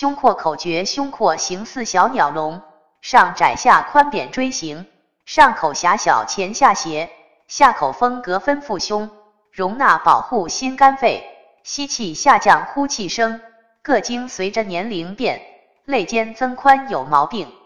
胸廓口诀：胸廓形似小鸟笼，上窄下宽扁锥形，上口狭小前下斜，下口风格分腹胸，容纳保护心肝肺。吸气下降呼气升，各经随着年龄变，肋间增宽有毛病。